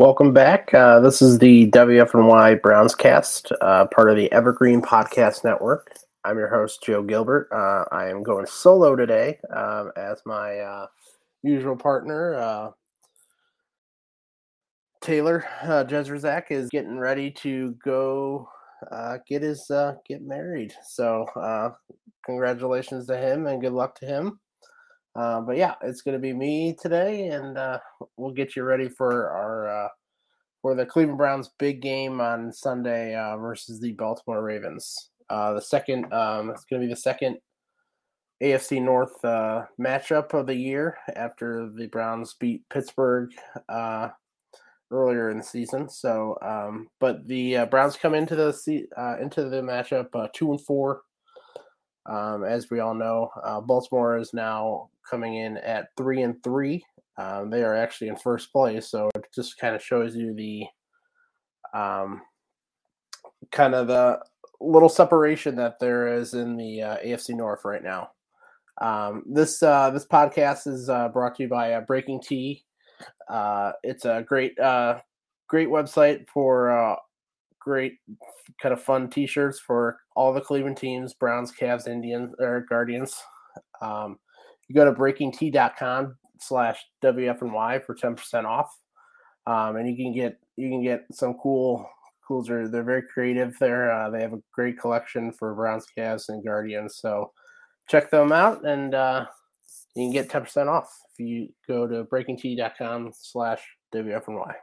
Welcome back. Uh, this is the WFNY Browns cast, uh, part of the Evergreen Podcast Network. I'm your host, Joe Gilbert. Uh, I am going solo today um, as my uh, usual partner, uh, Taylor uh, Jezrazak, is getting ready to go uh, get his get married. So, congratulations to him and good luck to him. Uh, but yeah, it's going to be me today, and uh, we'll get you ready for our uh, for the Cleveland Browns big game on Sunday uh, versus the Baltimore Ravens. Uh, the second, um, it's going to be the second AFC North matchup of the year after the Browns beat Pittsburgh earlier in the season. So, um, but the Browns come into the into the matchup two and four. Um, as we all know, uh, Baltimore is now coming in at three and three. Um, they are actually in first place, so it just kind of shows you the um, kind of the little separation that there is in the uh, AFC North right now. Um, this uh, this podcast is uh, brought to you by uh, Breaking T. Uh, it's a great uh, great website for great kind of fun T-shirts for all the Cleveland teams: Browns, Cavs, Indians, or Guardians. Um, you go to breakingt.com slash WFNY for 10% off. Um, and you can get you can get some cool cools are they're very creative there. Uh, they have a great collection for Browns, Cavs, and Guardians. So check them out and uh, you can get 10% off if you go to breakingt.com slash WFNY.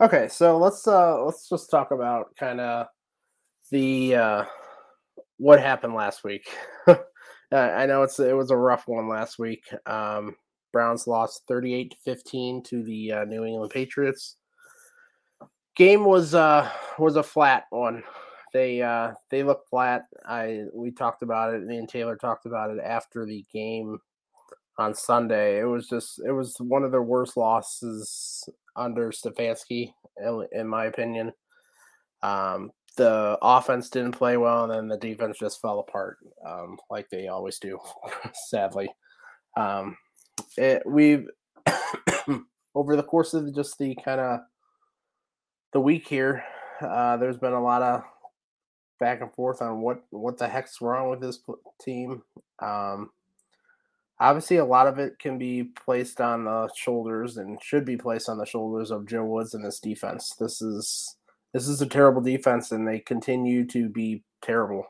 Okay, so let's uh let's just talk about kind of the uh what happened last week. I know it's it was a rough one last week. Um, Browns lost 38 to 15 to the uh, New England Patriots. Game was uh was a flat one. They uh they looked flat. I we talked about it. Me and Taylor talked about it after the game on Sunday. It was just it was one of their worst losses under Stefanski, in, in my opinion. Um, the offense didn't play well, and then the defense just fell apart, um, like they always do, sadly. Um, it, we've over the course of just the kind of the week here, uh, there's been a lot of back and forth on what what the heck's wrong with this team. Um, obviously, a lot of it can be placed on the shoulders and should be placed on the shoulders of Joe Woods and this defense. This is this is a terrible defense, and they continue to be terrible.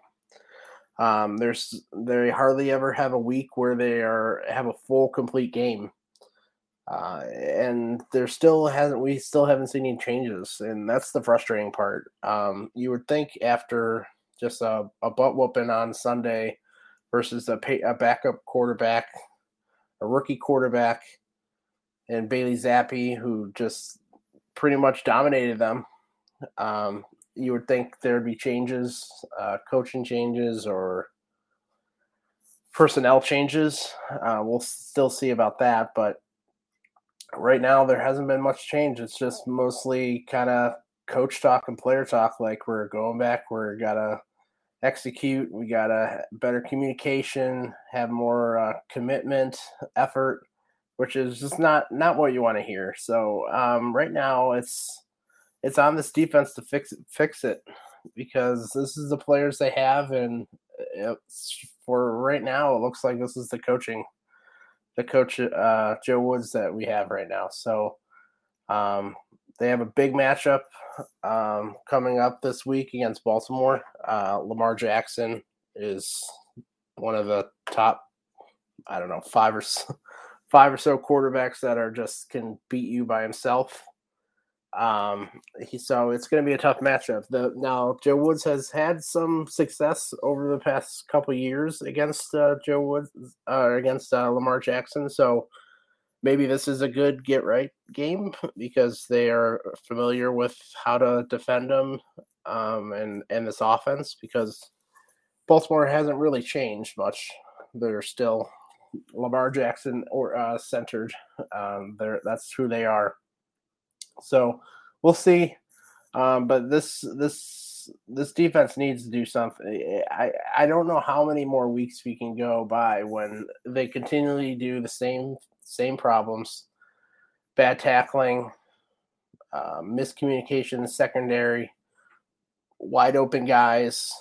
Um, there's they hardly ever have a week where they are have a full complete game, uh, and there still hasn't we still haven't seen any changes, and that's the frustrating part. Um, you would think after just a, a butt whooping on Sunday versus a, pay, a backup quarterback, a rookie quarterback, and Bailey Zappe, who just pretty much dominated them. Um, you would think there'd be changes, uh, coaching changes, or personnel changes. Uh, we'll still see about that, but right now there hasn't been much change. It's just mostly kind of coach talk and player talk. Like we're going back, we're gotta execute, we gotta better communication, have more uh, commitment, effort, which is just not not what you want to hear. So um, right now it's it's on this defense to fix it, fix it because this is the players they have, and for right now, it looks like this is the coaching, the coach uh, Joe Woods that we have right now. So um, they have a big matchup um, coming up this week against Baltimore. Uh, Lamar Jackson is one of the top, I don't know, five or five or so quarterbacks that are just can beat you by himself. Um, he so it's going to be a tough matchup. The now Joe Woods has had some success over the past couple years against uh, Joe Woods uh, against uh, Lamar Jackson. So maybe this is a good get right game because they are familiar with how to defend him um, and and this offense because Baltimore hasn't really changed much. They're still Lamar Jackson or uh, centered. Um, they're that's who they are. So we'll see. Um, but this this this defense needs to do something. I I don't know how many more weeks we can go by when they continually do the same same problems, bad tackling, uh, miscommunication secondary, wide open guys.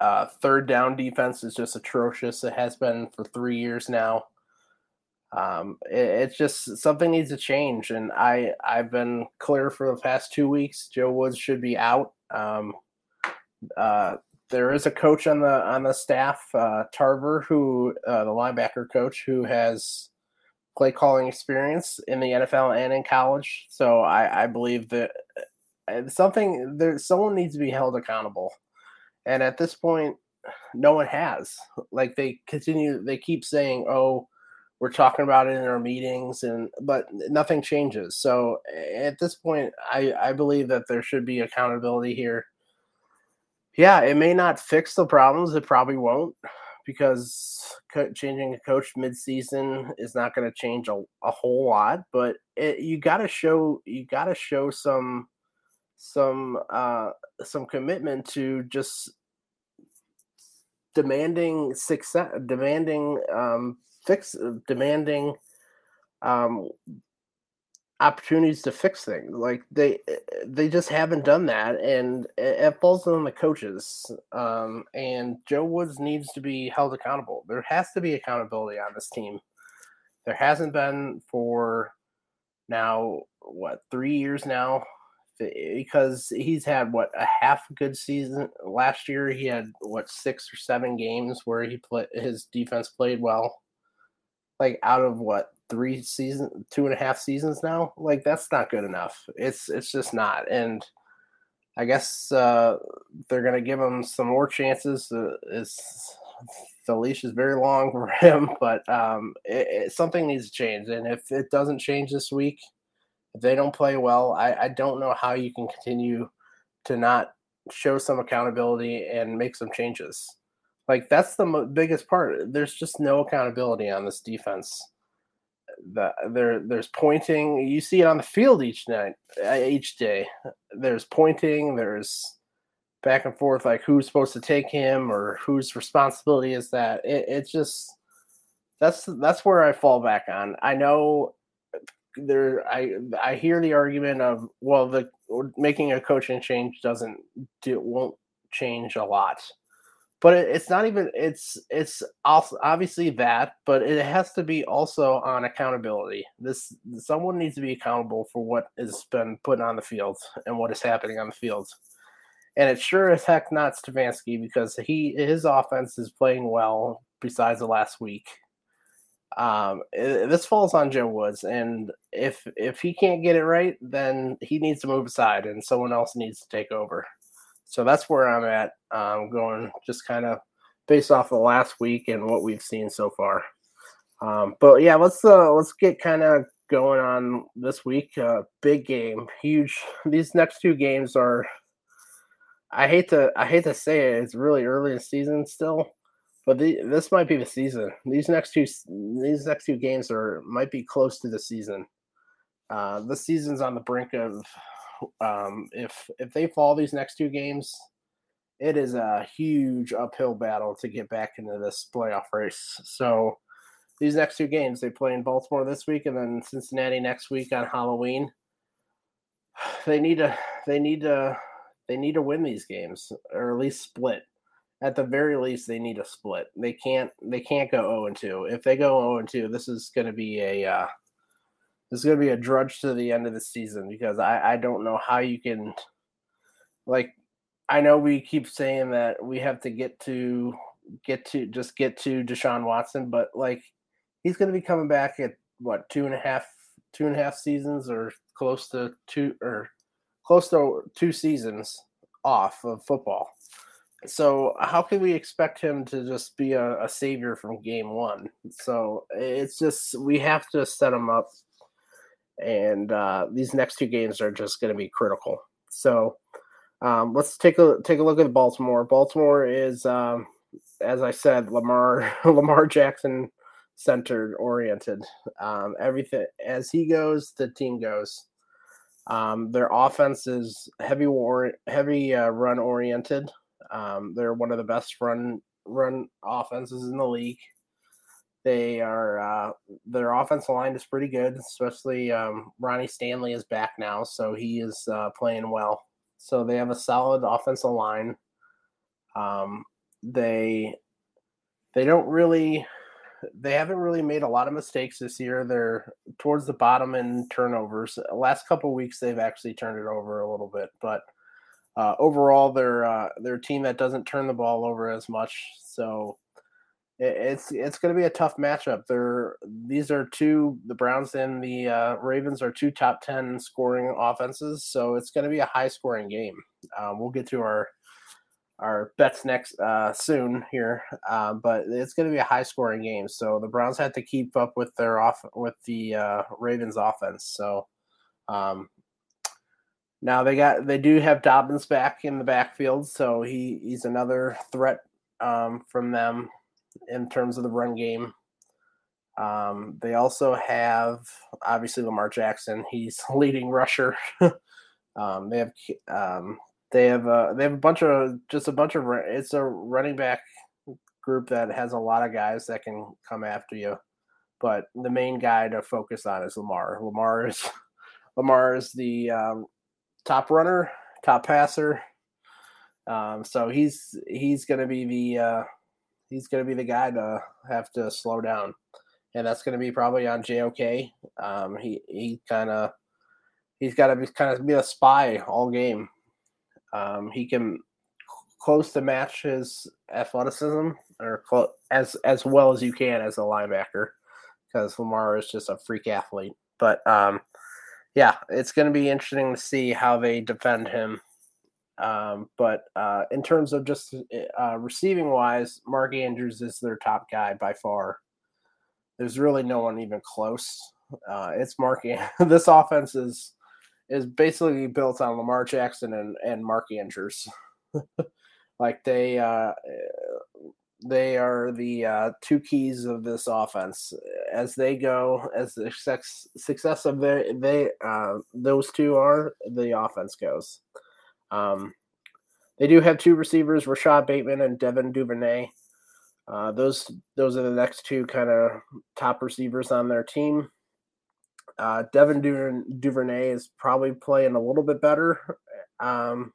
Uh, third down defense is just atrocious. It has been for three years now. Um, it, it's just something needs to change, and I I've been clear for the past two weeks. Joe Woods should be out. Um, uh, there is a coach on the on the staff, uh, Tarver, who uh, the linebacker coach, who has play calling experience in the NFL and in college. So I, I believe that uh, something there someone needs to be held accountable. And at this point, no one has. Like they continue they keep saying, Oh, we're talking about it in our meetings and but nothing changes. So at this point I, I believe that there should be accountability here. Yeah, it may not fix the problems, it probably won't because changing a coach mid-season is not going to change a, a whole lot but it, you got to show you got to show some some uh some commitment to just demanding success demanding um fix demanding um opportunities to fix things. Like they they just haven't done that, and it, falls on the coaches. Um, and Joe Woods needs to be held accountable. There has to be accountability on this team. There hasn't been for now what three years now because he's had what a half good season last year he had what six or seven games where he played his defense played well like out of what three seasons, two and a half seasons now. Like that's not good enough. It's it's just not. And I guess uh, they're gonna give him some more chances. Uh, it's the leash is very long for him, but um, it, it, something needs to change. And if it doesn't change this week, if they don't play well, I, I don't know how you can continue to not show some accountability and make some changes. Like that's the mo- biggest part. There's just no accountability on this defense. The, there there's pointing. You see it on the field each night uh, each day. There's pointing there's back and forth like who's supposed to take him or whose responsibility is that. It, it's just that's that's where i fall back on. I know there i i hear the argument of well the making a coaching change doesn't do won't change a lot but it, it's not even it's it's also obviously that but it has to be also on accountability. This someone needs to be accountable for what has been put on the field and what is happening on the field. And it sure as heck not Stefanski because he his offense is playing well besides the last week. Um, this falls on Joe Woods, and if if he can't get it right, then he needs to move aside, and someone else needs to take over. So that's where I'm at. Um, going just kind of based off of last week and what we've seen so far. Um, but yeah, let's uh, let's get kind of going on this week. Uh, big game, huge. These next two games are. I hate to I hate to say it. It's really early in the season still, but the, this might be the season. These next two these next two games are might be close to the season. Uh, the season's on the brink of um, if if they fall these next two games, it is a huge uphill battle to get back into this playoff race. So these next two games, they play in Baltimore this week and then Cincinnati next week on Halloween. They need to they need to they need to win these games or at least split. At the very least, they need to split. They can't they can't go 0 and 2. If they go 0 and 2, this is going to be a uh, is going to be a drudge to the end of the season because I, I don't know how you can, like, I know we keep saying that we have to get to get to just get to Deshaun Watson, but like he's going to be coming back at what two and a half two and a half seasons or close to two or close to two seasons off of football. So how can we expect him to just be a, a savior from game one? So it's just we have to set him up and uh, these next two games are just going to be critical. So um, let's take a take a look at Baltimore. Baltimore is, um, as I said, Lamar Lamar Jackson centered, oriented. Um, everything as he goes, the team goes. Um, their offense is heavy war, heavy uh, run oriented. Um, they're one of the best run run offenses in the league. They are uh, their offensive line is pretty good, especially um, Ronnie Stanley is back now, so he is uh, playing well. So they have a solid offensive line. Um, they they don't really they haven't really made a lot of mistakes this year. They're towards the bottom in turnovers. Last couple weeks they've actually turned it over a little bit, but uh, overall they're uh, they're a team that doesn't turn the ball over as much. So it's it's going to be a tough matchup. They're these are two the Browns and the uh, Ravens are two top ten scoring offenses, so it's going to be a high scoring game. Um, we'll get to our our bets next uh, soon here, uh, but it's going to be a high scoring game. So the Browns have to keep up with their off with the uh, Ravens offense. So um, now they got they do have Dobbins back in the backfield, so he he's another threat um, from them in terms of the run game. Um, they also have obviously Lamar Jackson. He's leading rusher. um, they have um, they have uh, they have a bunch of just a bunch of it's a running back group that has a lot of guys that can come after you, but the main guy to focus on is Lamar. Lamar is Lamar is the um, top runner, top passer. Um, so he's he's going to be the uh, he's going to be the guy to have to slow down, and that's going to be probably on JOK. Um, he he kind of he's got to be kind of be a spy all game. Um, he can close to match his athleticism or as as well as you can as a linebacker because Lamar is just a freak athlete. But um, yeah, it's going to be interesting to see how they defend him. Um, but uh, in terms of just uh, receiving wise, Mark Andrews is their top guy by far. There's really no one even close. Uh, it's Mark. this offense is is basically built on Lamar Jackson and, and Mark Andrews. like they uh, they are the uh, two keys of this offense as they go as the success, success of their they uh, those two are the offense goes. Um, they do have two receivers, Rashod Bateman and Devin Duvernay. Uh, those those are the next two kind of top receivers on their team. Uh, Devin Duvernay is probably playing a little bit better. Um,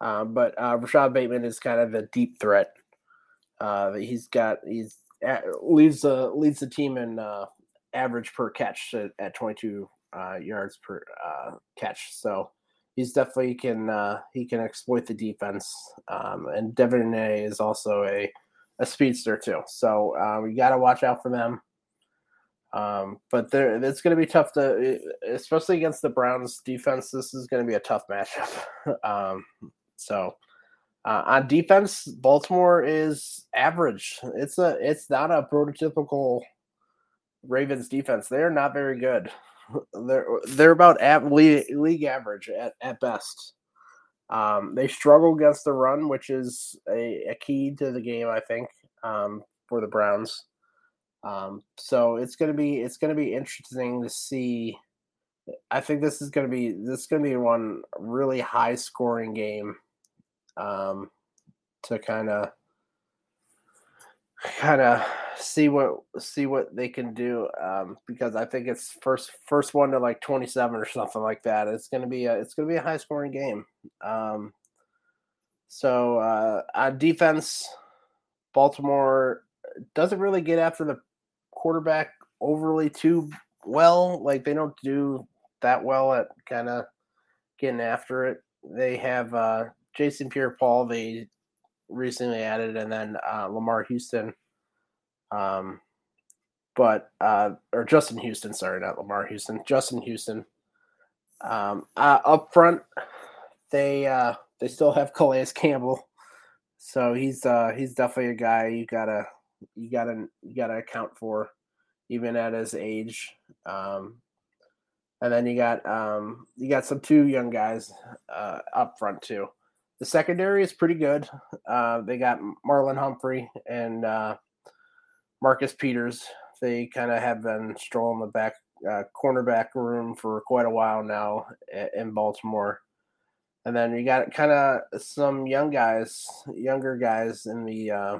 uh, but uh, Rashod Bateman is kind of the deep threat. Uh, he's got he's at, leads the leads the team in uh, average per catch at, at 22 uh, yards per catch. So he's definitely can uh, he can exploit the defense. Um, and Duvernay is also a a speedster too. So uh, we got to watch out for them. Um, but there, it's going to be tough to, especially against the Browns defense. This is going to be a tough matchup. um, so uh, on defense, Baltimore is average. It's a, it's not a prototypical Ravens defense. They are not very good. They're they're about at league, league average at, at best. Um, they struggle against the run, which is a, a key to the game, I think, um, for the Browns. Um, so it's gonna be it's gonna be interesting to see. I think this is gonna be this is gonna be one really high scoring game um, to kind of kind of see what see what they can do um, because I think it's first first one to like 27 or something like that. It's gonna be a it's gonna be a high scoring game. Um, so uh, on defense, Baltimore doesn't really get after the quarterback overly too well. Like they don't do that well at kind of getting after it. They have uh, Jason Pierre-Paul. They recently added, and then uh, Lamar Houston. Um, but uh, or Justin Houston, sorry, not Lamar Houston, Justin Houston. Um, uh, up front, they uh, they still have Calais Campbell, so he's uh, he's definitely a guy you gotta you gotta you gotta account for, even at his age. Um, and then you got um, you got some two young guys uh, up front too. The secondary is pretty good. Uh, they got Marlon Humphrey and uh, Marcus Peters. They kind of have been strolling the back uh, cornerback room for quite a while now in Baltimore. And then you got kind of some young guys, younger guys in the uh,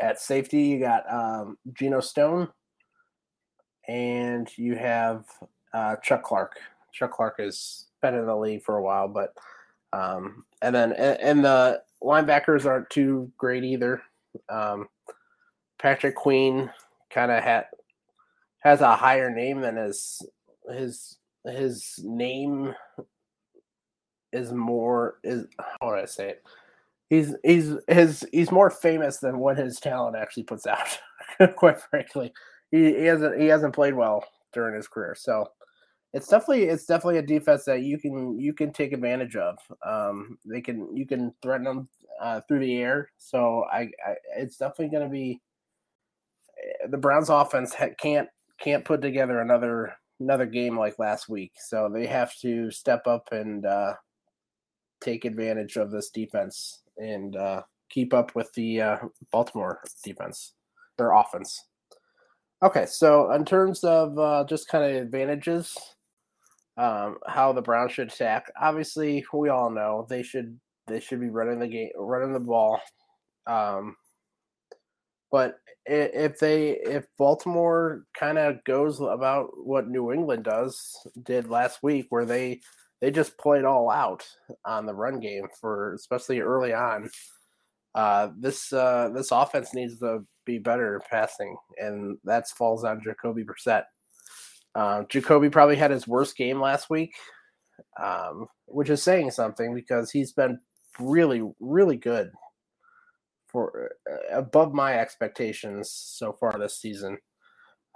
at safety, you got um, Geno Stone, and you have uh, Chuck Clark. Chuck Clark has been in the league for a while, but um, and then and the linebackers aren't too great either. Um, Patrick Queen kind of had has a higher name than his his his name is more is how would I say it? He's he's his he's more famous than what his talent actually puts out. quite frankly, he, he hasn't he hasn't played well during his career, so it's definitely it's definitely a defense that you can you can take advantage of. Um, they can you can threaten them uh, through the air, so I, I it's definitely going to be eh, the Browns offense can't can't put together another another game like last week. So they have to step up and uh, take advantage of this defense and uh, keep up with the uh, Baltimore defense, their offense. Okay, so in terms of uh, just kind of advantages, um, how the Browns should attack. Obviously, we all know they should they should be running the game, running the ball. Um, but if they if Baltimore kind of goes about what New England does did last week, where they they just played all out on the run game for especially early on. Uh, this uh, this offense needs to be better passing, and that falls on Jacoby Brissett. Uh, Jacoby probably had his worst game last week, um, which is saying something because he's been really, really good for uh, above my expectations so far this season.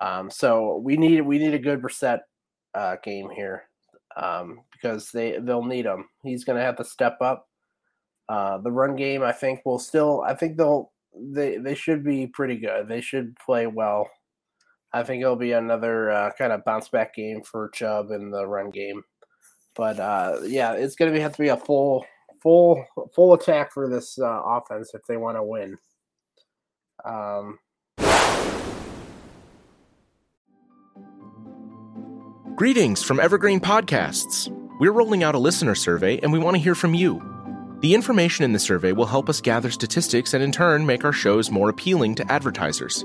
Um, so we need we need a good reset uh, game here um, because they they'll need him. He's going to have to step up. Uh, the run game, I think, will still. I think they'll they they should be pretty good. They should play well. I think it'll be another uh, kind of bounce back game for Chubb in the run game. But uh, yeah, it's going to have to be a full full full attack for this uh, offense if they want to win. Um, Greetings from Evergreen Podcasts. We're rolling out a listener survey and we want to hear from you. The information in the survey will help us gather statistics and in turn make our shows more appealing to advertisers.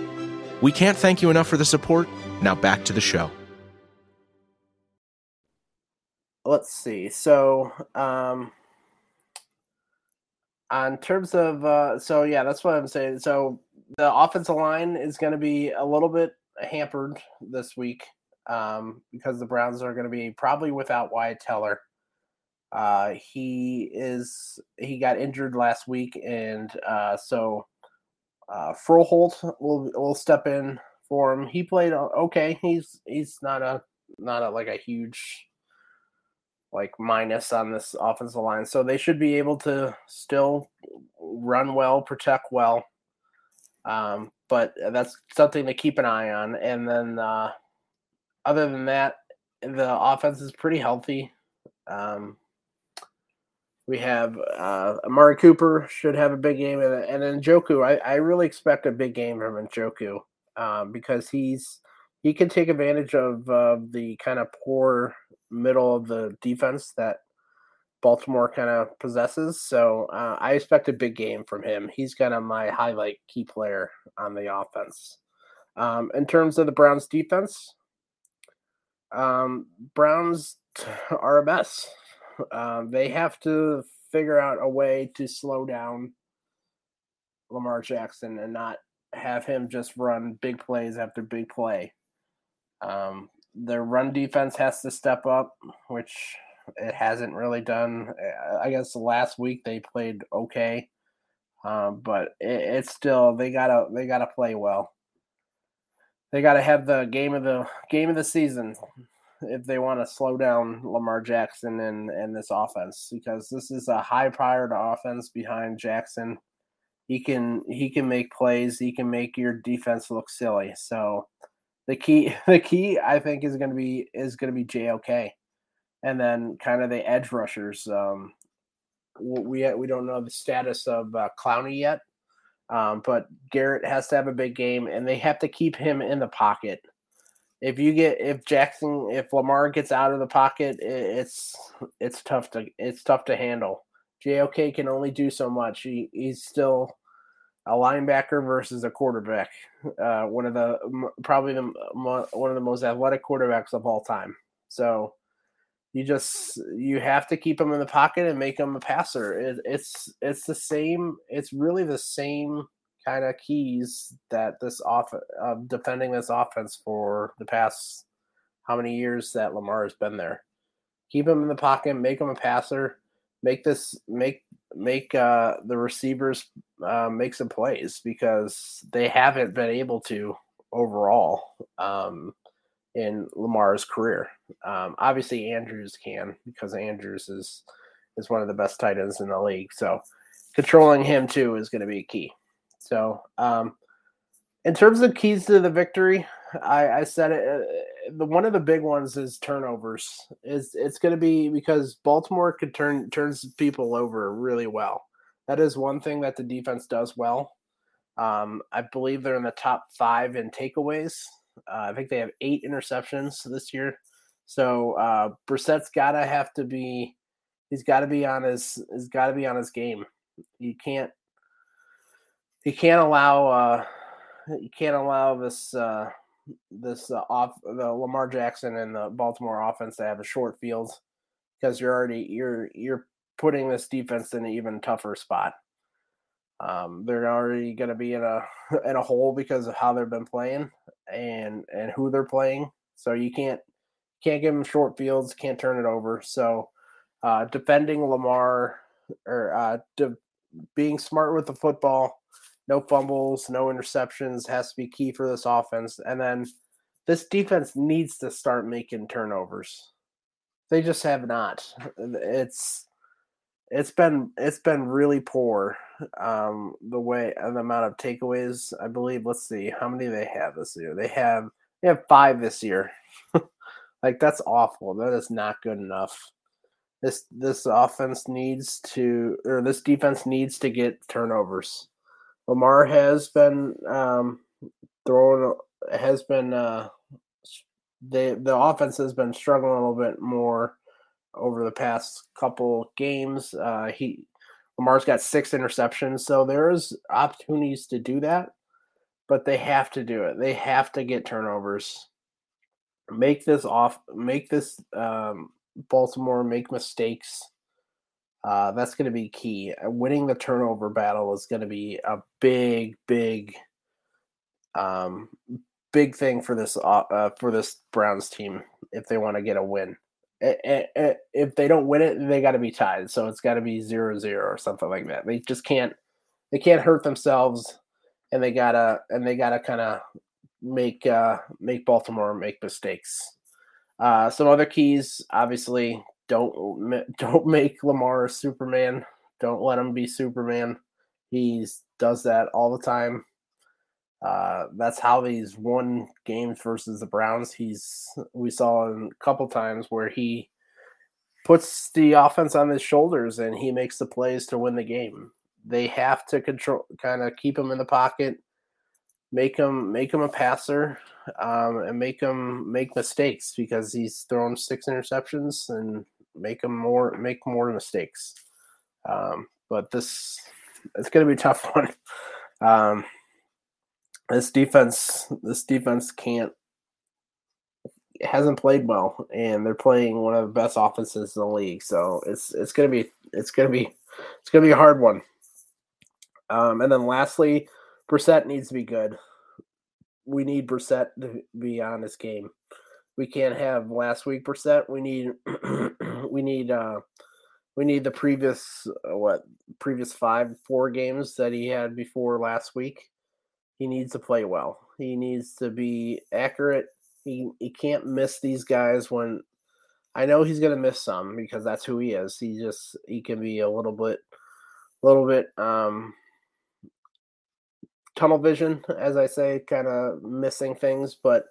We can't thank you enough for the support. Now back to the show. let's see. So, um, on terms of, uh, so yeah, that's what I'm saying. So the offensive line is going to be a little bit hampered this week um, because the Browns are going to be probably without Wyatt Teller. Uh, he is he got injured last week, and uh, so uh, Froholdt will will step in for him. He played okay. He's he's not a not a like a huge like minus on this offensive line. So they should be able to still run well, protect well. Um, but that's something to keep an eye on. And then uh, other than that, the offense is pretty healthy. Um, we have uh, Amari Cooper should have a big game, and, and then Njoku. I, I really expect a big game from Njoku um, because he's he can take advantage of uh, the kind of poor middle of the defense that Baltimore kind of possesses. So uh, I expect a big game from him. He's kind of my highlight key player on the offense. Um, in terms of the Browns defense, um, Browns are a mess. Uh, they have to figure out a way to slow down Lamar Jackson and not have him just run big plays after big play. Um, their run defense has to step up, which it hasn't really done. I guess last week they played okay, um, but it, it's still they gotta they gotta play well. They gotta have the game of the game of the season if they want to slow down Lamar Jackson and and this offense because this is a high powered offense behind Jackson. he can he can make plays. He can make your defense look silly. So the key the key I think is going to be is going to be JOK, and then kind of the edge rushers. Um, we we don't know the status of uh, Clowney yet, um, but Garrett has to have a big game, and they have to keep him in the pocket. If you get if Jackson if Lamar gets out of the pocket, it's it's tough to it's tough to handle. JOK can only do so much. He, he's still a linebacker versus a quarterback. Uh, one of the probably the one of the most athletic quarterbacks of all time. So you just you have to keep him in the pocket and make him a passer. It, it's it's the same. It's really the same kind of keys that this off uh, defending this offense for the past how many years that Lamar has been there. Keep him in the pocket, make him a passer, make this make make uh, the receivers uh, make some plays because they haven't been able to overall um, in Lamar's career. Um, obviously, Andrews can because Andrews is is one of the best tight ends in the league. So controlling him too is going to be key. So um, in terms of keys to the victory, I, I said it. Uh, the one of the big ones is turnovers. Is it's going to be because Baltimore could turn turns people over really well. That is one thing that the defense does well. Um, I believe they're in the top five in takeaways. Uh, I think they have eight interceptions this year. So uh, Brissett's got to have to be. He's got to be on his. He's got to be on his game. You can't. He can't allow. Uh, you can't allow this. Uh, this uh, off the Lamar Jackson and the Baltimore offense to have a short field because you're already you're you're putting this defense in an even tougher spot. Um, they're already going to be in a in a hole because of how they've been playing and and who they're playing. So you can't can't give them short fields, can't turn it over. So uh, defending Lamar or uh, de- being smart with the football no fumbles, no interceptions has to be key for this offense. And then this defense needs to start making turnovers. They just have not. It's it's been it's been really poor. Um, the way the amount of takeaways, I believe. Let's see how many they have this year. They have they have five this year. like that's awful. That is not good enough. This this offense needs to or this defense needs to get turnovers. Lamar has been um, throwing has been uh, the the offense has been struggling a little bit more over the past couple games. Uh, he Lamar's got six interceptions, so there's opportunities to do that, but they have to do it. They have to get turnovers. Make this off. Make this um, Baltimore make mistakes uh, that's going to be key. Uh, winning the turnover battle is going to be a big, big, um, big thing for this uh, uh for this Browns team if they want to get a win. If they don't win it, they got to be tied. So it's got to be zero zero or something like that. They just can't they can't hurt themselves, and they gotta and they gotta kind of make uh, make Baltimore make mistakes. Uh, some other keys, obviously, don't don't make Lamar a Superman. Don't let him be Superman. He does that all the time. Uh, that's how he's won games versus the Browns. He's we saw him a couple times where he puts the offense on his shoulders and he makes the plays to win the game. They have to control, kind of keep him in the pocket, make him make him a passer, um, and make him make mistakes because he's thrown six interceptions and make them more make more mistakes. Um, but this it's going to be a tough one. Um, this defense this defense can't hasn't played well, and they're playing one of the best offenses in the league. So it's it's gonna be it's gonna be it's gonna be a hard one. Um, and then lastly, Brissett needs to be good. We need Brissett to be on this game. We can't have last week Brissett. We need we need uh we need the previous uh, what previous five four games that he had before last week. He needs to play well. He needs to be accurate. He he can't miss these guys when I know he's gonna miss some because that's who he is. He just he can be a little bit a little bit um tunnel vision, as I say, kind of missing things. But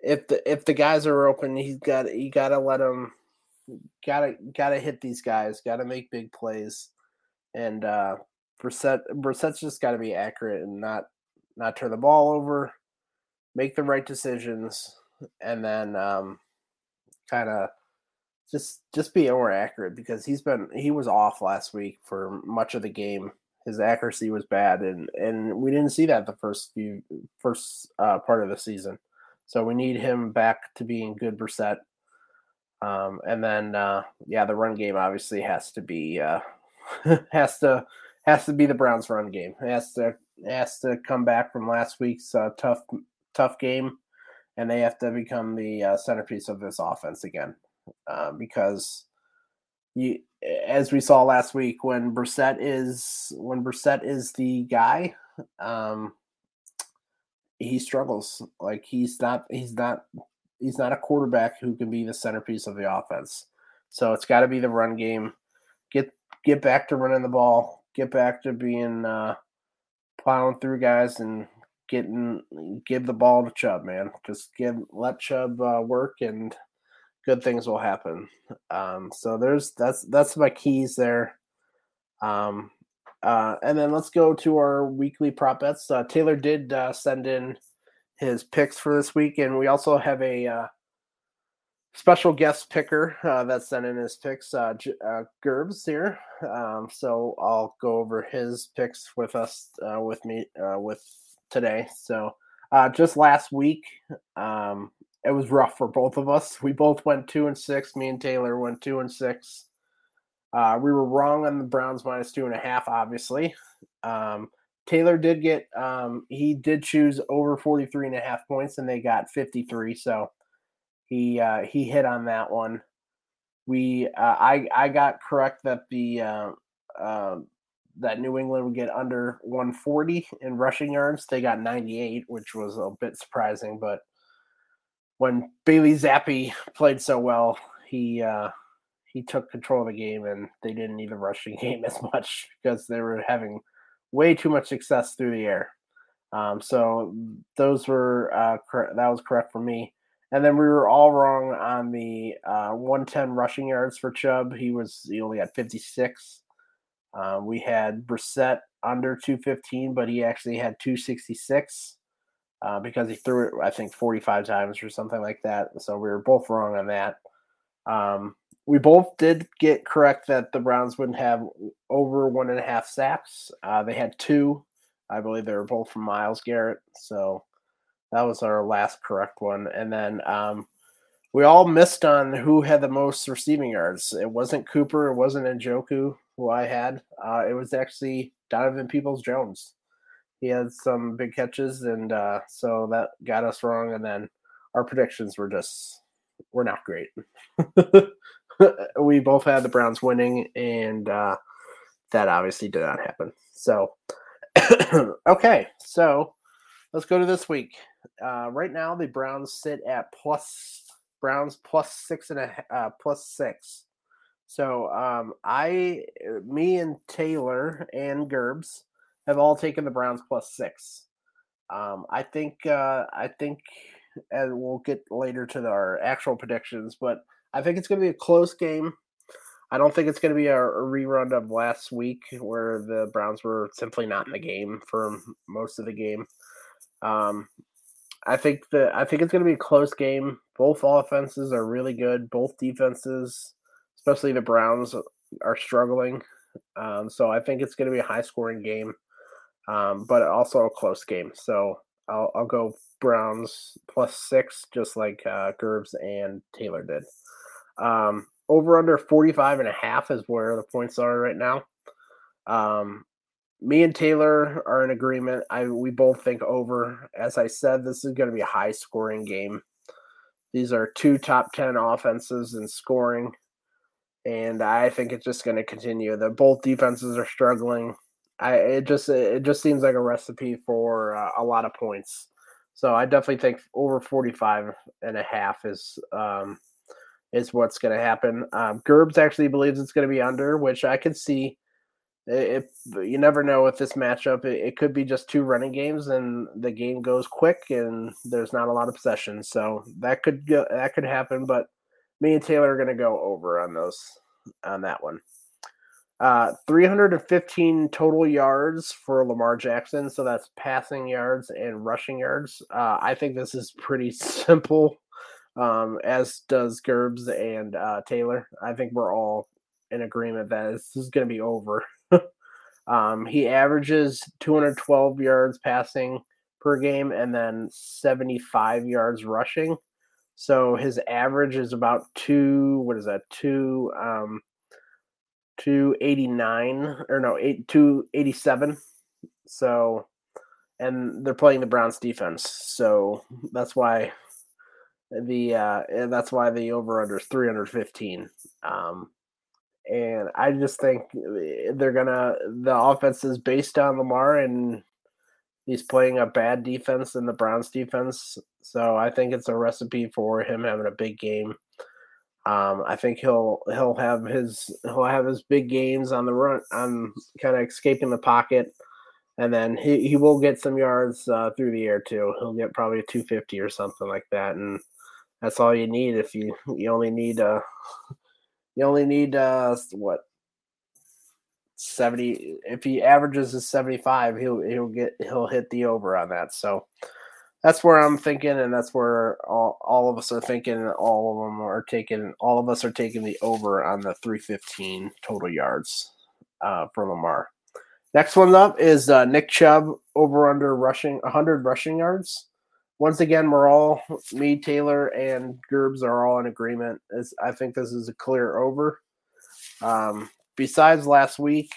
if the if the guys are open, he's got you got to let them gotta gotta hit these guys, gotta make big plays, and uh, Brissett Brissett's just got to be accurate and not not turn the ball over, make the right decisions, and then um, kind of just just be more accurate because he's been he was off last week for much of the game. His accuracy was bad, and and we didn't see that the first few first uh, part of the season. So we need him back to being good Brissett um, and then uh, yeah, the run game obviously has to be uh, has to has to be the Browns run game. It has to has to come back from last week's uh, tough tough game, and they have to become the uh, centerpiece of this offense again. Uh, because you, as we saw last week, when Brissett is when Brissett is the guy, um, he struggles. Like he's not he's not he's not a quarterback who can be the centerpiece of the offense. So it's got to be the run game. Get get back to running the ball. Get back to being uh, plowing through guys and getting give the ball to Chubb, man. Just give let Chubb uh, work and good things will happen. Um, so there's that's that's my keys there. Um, uh, and then let's go to our weekly prop bets. Uh, Taylor did uh, send in his picks for this week, and we also have a uh, special guest picker uh, that sent in his picks, uh, uh, Gerbs here. Um, so I'll go over his picks with us, uh, with me, uh, with today. So uh, just last week, um, it was rough for both of us. We both went two and six. Me and Taylor went two and six. We were wrong on the Browns minus two and a half, obviously. Um, Taylor did get um, he did choose over 43 and a half points and they got 53 so he uh, he hit on that one. We uh, I I got correct that the uh, uh, that New England would get under 140 in rushing yards. They got 98 which was a bit surprising but when Bailey Zappe played so well he uh, he took control of the game and they didn't need the rushing game as much because they were having way too much success through the air. Um, so those were uh, cor- that was correct for me. And then we were all wrong on the uh, 110 rushing yards for Chubb. He was he only had 56. Uh, we had Brissett under 215, but he actually had 266 uh, because he threw it I think 45 times or something like that. So we were both wrong on that. Um, we both did get correct that the Browns wouldn't have over one and a half sacks. Uh, they had two. I believe they were both from Myles Garrett. So that was our last correct one. And then um, we all missed on who had the most receiving yards. It wasn't Cooper. It wasn't Njoku, who I had. Uh, it was actually Donovan Peoples Jones. He had some big catches, and uh, so that got us wrong. And then our predictions were just were not great. we both had the Browns winning, and uh, that obviously did not happen. So, okay, so let's go to this week. Uh, right now, the Browns sit at plus Browns plus six and a uh, plus six. So, um, I, me, and Taylor and Gerbs have all taken the Browns plus six. Um, I think, uh, I think, and we'll get later to our actual predictions, but I think it's going to be a close game. I don't think it's going to be a, rerun of last week where the Browns were simply not in the game for most of the game. Um, I think that I think it's going to be a close game. Both offenses are really good. Both defenses, especially the Browns, are struggling. Um, so I think it's going to be a high scoring game, um, but also a close game. So I'll, I'll go Browns plus six, just like uh, Gerbs and Taylor did. Um, over under 45 and a half is where the points are right now. Um, me and Taylor are in agreement. I we both think over. As I said, this is going to be a high scoring game. These are two top 10 offenses in scoring. And I think it's just going to continue. The both defenses are struggling. I it just it just seems like a recipe for uh, a lot of points. So I definitely think over 45 and a half is um, is what's going to happen. Um, Gerbs actually believes it's going to be under, which I can see. It, you never know with this matchup. It, it, could be just two running games, and the game goes quick, and there's not a lot of possession. So that could go, that could happen. But me and Taylor are going to go over on those on that one. Uh, 315 total yards for Lamar Jackson. So that's passing yards and rushing yards. Uh, I think this is pretty simple, um, as does Gerbs and uh, Taylor. I think we're all in agreement that this is going to be over. um, he averages 212 yards passing per game and then 75 yards rushing. So his average is about two, what is that, two, um, 289 or no, eight, 287. So, and they're playing the Browns defense. So that's why the, uh, that's why the over under is 315. Um, and I just think they're gonna the offense is based on Lamar and he's playing a bad defense in the Browns defense. So I think it's a recipe for him having a big game. Um, I think he'll he'll have his he'll have his big games on the run on kind of escaping the pocket, and then he, he will get some yards uh, through the air too. He'll get probably a 250 or something like that, and that's all you need if you you only need uh you only need uh what 70 if he averages a 75 he'll he'll get he'll hit the over on that so that's where I'm thinking, and that's where all, all of us are thinking, all of them are taking. All of us are taking the over on the 315 total yards uh, for Lamar. Next one up is uh, Nick Chubb over under rushing 100 rushing yards. Once again, we're all me, Taylor, and Gerbs are all in agreement. I think this is a clear over. Um, besides last week,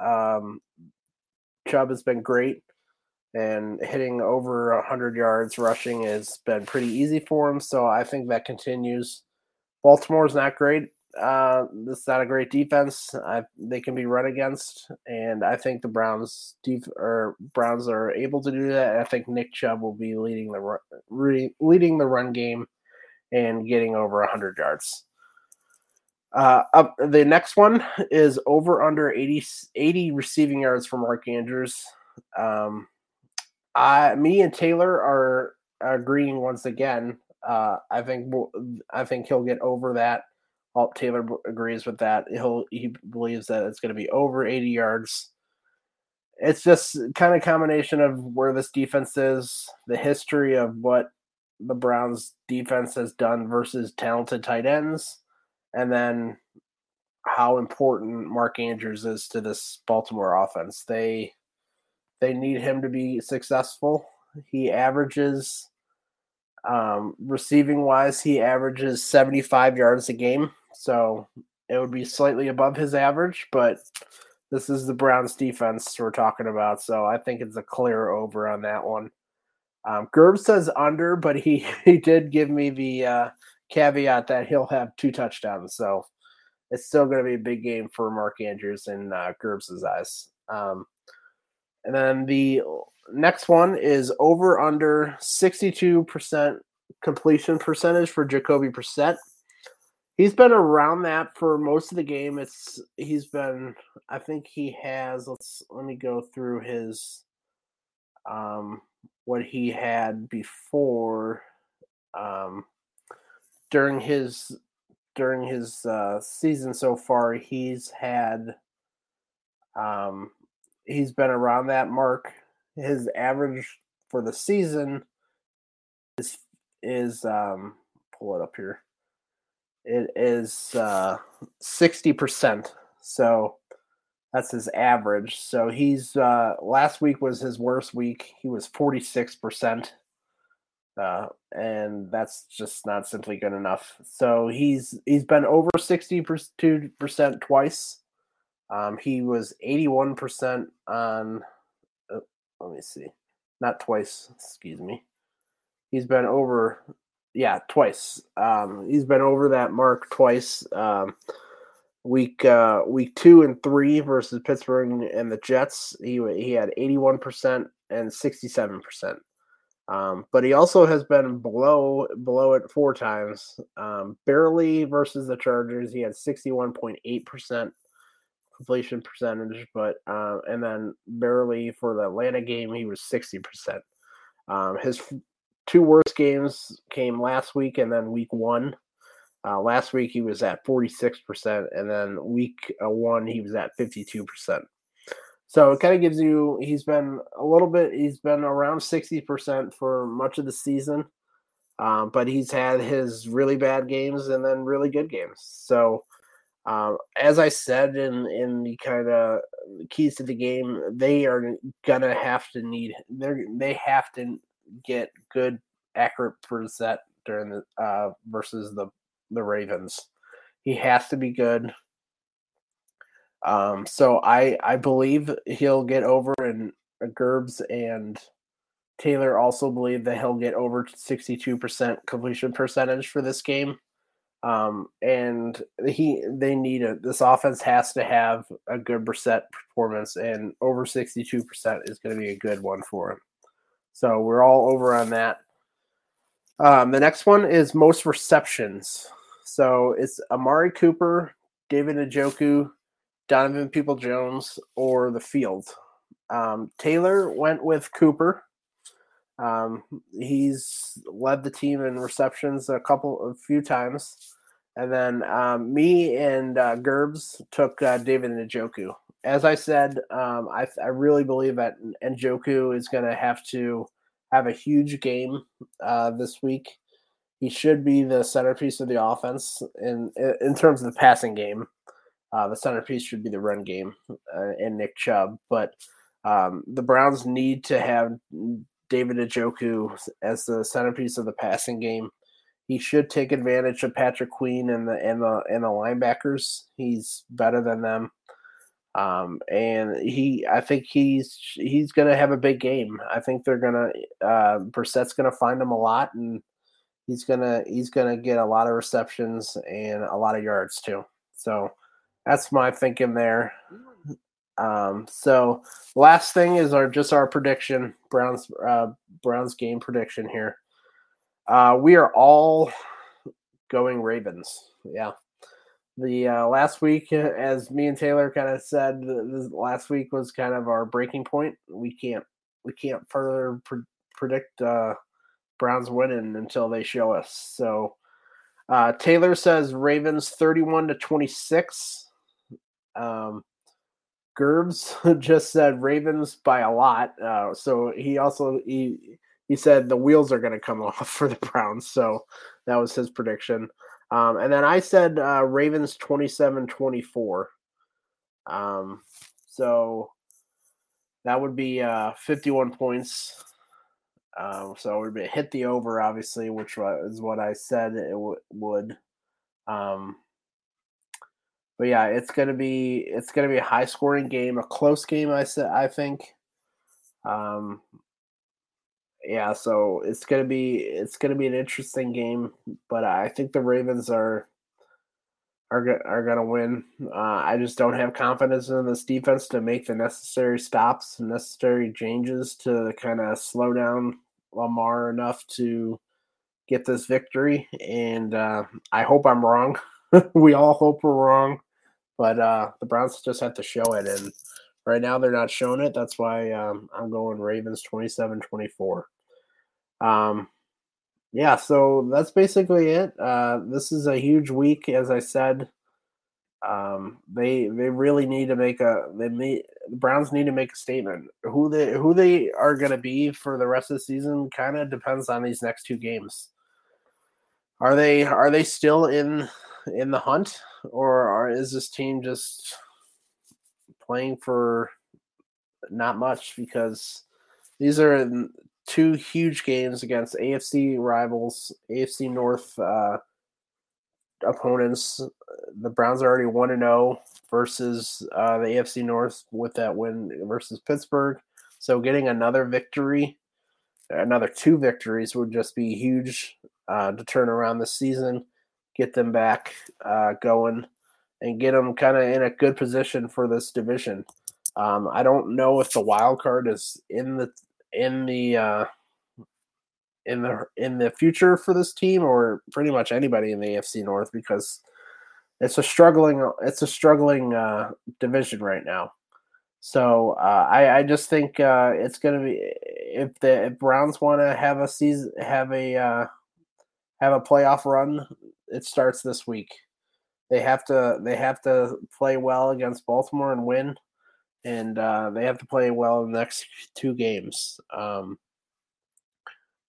um, Chubb has been great and hitting over 100 yards rushing has been pretty easy for him. So I think that continues. Baltimore's not great. Uh, this is not a great defense. I, they can be run against, and I think the Browns def- or Browns are able to do that. I think Nick Chubb will be leading the run, re- leading the run game and getting over 100 yards. Uh, up the next one is over under 80, 80 receiving yards for Mark Andrews. Um, I, me and Taylor are agreeing once again. Uh, I think I think he'll get over that. Well, Taylor agrees with that. He'll he believes that it's going to be over 80 yards. It's just kind of combination of where this defense is, the history of what the Browns defense has done versus talented tight ends, and then how important Mark Andrews is to this Baltimore offense. They they need him to be successful. He averages, um, receiving wise, he averages 75 yards a game. So it would be slightly above his average, but this is the Browns defense we're talking about. So I think it's a clear over on that one. Um, Gerb says under, but he, he did give me the uh, caveat that he'll have two touchdowns. So it's still going to be a big game for Mark Andrews in uh, Gerbs' eyes. Um, and then the next one is over under 62% completion percentage for Jacoby Brissett. He's been around that for most of the game. It's he's been I think he has let's let me go through his um what he had before um during his during his uh season so far he's had um he's been around that mark. His average for the season is is um pull it up here. It is uh 60%. So that's his average. So he's uh last week was his worst week. He was 46%. Uh, and that's just not simply good enough. So he's he's been over 62% twice. Um, he was 81% on, oh, let me see, not twice, excuse me. He's been over, yeah, twice. Um, he's been over that mark twice. Um, week uh, week two and three versus Pittsburgh and the Jets, he he had 81% and 67%. Um, but he also has been below below it four times. Um, barely versus the Chargers, he had 61.8% completion percentage, but uh, and then barely for the Atlanta game, he was 60%. Um, his two worst games came last week and then week one. Uh, last week he was at 46%, and then week uh, one he was at 52%. So it kind of gives you, he's been a little bit, he's been around 60% for much of the season, um, but he's had his really bad games and then really good games. So, um, as I said in in the kind of keys to the game, they are gonna have to need they they have to get good accurate percent during the uh, versus the the Ravens. He has to be good. Um, so I I believe he'll get over, and Gerbs and Taylor also believe that he'll get over 62% completion percentage for this game. Um, and he they need a this offense has to have a good percent performance, and over 62% is going to be a good one for him. So we're all over on that. Um, the next one is most receptions. So it's Amari Cooper, David Njoku, Donovan Peoples-Jones, or the field. Um, Taylor went with Cooper. Um, he's led the team in receptions a couple, a few times, and then um, me and uh, Gerbs took uh, David Njoku. As I said, um, I, I really believe that Njoku is going to have to have a huge game uh, this week. He should be the centerpiece of the offense in in terms of the passing game. Uh, the centerpiece should be the run game uh, and Nick Chubb, but um, the Browns need to have David Njoku as the centerpiece of the passing game. He should take advantage of Patrick Queen and the and the and the linebackers. He's better than them. Um, and he, I think he's he's gonna have a big game. I think they're gonna uh, Brissett's gonna find him a lot, and he's gonna he's gonna get a lot of receptions and a lot of yards too. So that's my thinking there. Um, so last thing is our just our prediction, Browns uh, Browns game prediction here. Uh, we are all going Ravens. Yeah. The uh, last week, as me and Taylor kind of said, the, the last week was kind of our breaking point. We can't we can't further pre- predict uh, Browns winning until they show us. So uh, Taylor says Ravens thirty-one to twenty-six. Um, Gerbs just said Ravens by a lot. Uh, so he also he he said the wheels are going to come off for the Browns. So that was his prediction. Um, and then I said uh, Ravens 27 24. Um, so that would be uh, 51 points. Um, so it would be, hit the over, obviously, which is what I said it w- would. Um, but yeah, it's gonna be it's gonna be a high scoring game, a close game. I said I think. Um, yeah, so it's gonna be it's gonna be an interesting game, but I think the Ravens are are are gonna win. Uh, I just don't have confidence in this defense to make the necessary stops, and necessary changes to kind of slow down Lamar enough to get this victory. And uh, I hope I'm wrong. we all hope we're wrong, but uh, the Browns just have to show it. And right now they're not showing it. That's why um, I'm going Ravens 27 24. Um, yeah, so that's basically it. Uh, this is a huge week, as I said. Um, they they really need to make a they need the Browns need to make a statement. Who they who they are going to be for the rest of the season kind of depends on these next two games. Are they are they still in in the hunt, or are, is this team just playing for not much because these are two huge games against AFC rivals, AFC North uh, opponents. The Browns are already one and zero oh versus uh, the AFC North with that win versus Pittsburgh. So getting another victory, another two victories would just be huge uh, to turn around the season, get them back uh, going, and get them kind of in a good position for this division. Um, I don't know if the wild card is in the in the uh, in the in the future for this team or pretty much anybody in the AFC North because it's a struggling it's a struggling uh, division right now. So uh, I I just think uh, it's going to be if the if Browns want to have a season have a uh, have a playoff run, it starts this week. They have to they have to play well against Baltimore and win, and uh, they have to play well in the next two games. Um,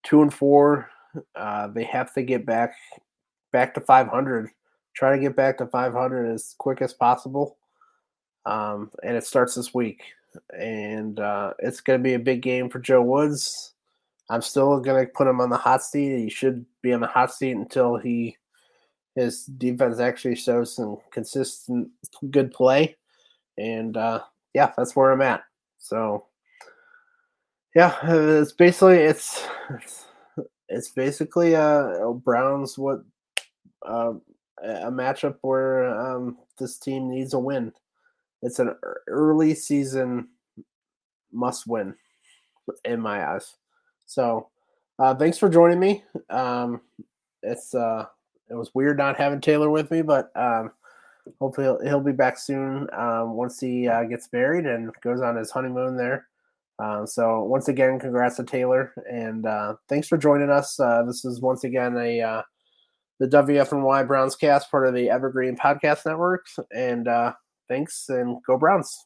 two and four, uh, they have to get back back to 500 try to get back to 500 as quick as possible. Um, and it starts this week. And uh, it's going to be a big game for Joe Woods. I'm still going to put him on the hot seat. He should be on the hot seat until he his defense actually shows some consistent good play. And uh, yeah, that's where I'm at. So yeah, it's basically it's it's basically uh Browns what uh, a matchup where um, this team needs a win. It's an early season must win in my eyes. So, uh, thanks for joining me. Um, it's uh, it was weird not having Taylor with me, but um, hopefully he'll, he'll be back soon um, once he uh, gets married and goes on his honeymoon there. Um, so once again, congrats to Taylor, and uh, thanks for joining us. Uh, this is once again a uh, the WFNY BrownsCast, part of the Evergreen Podcast Network. And uh, thanks and go Browns.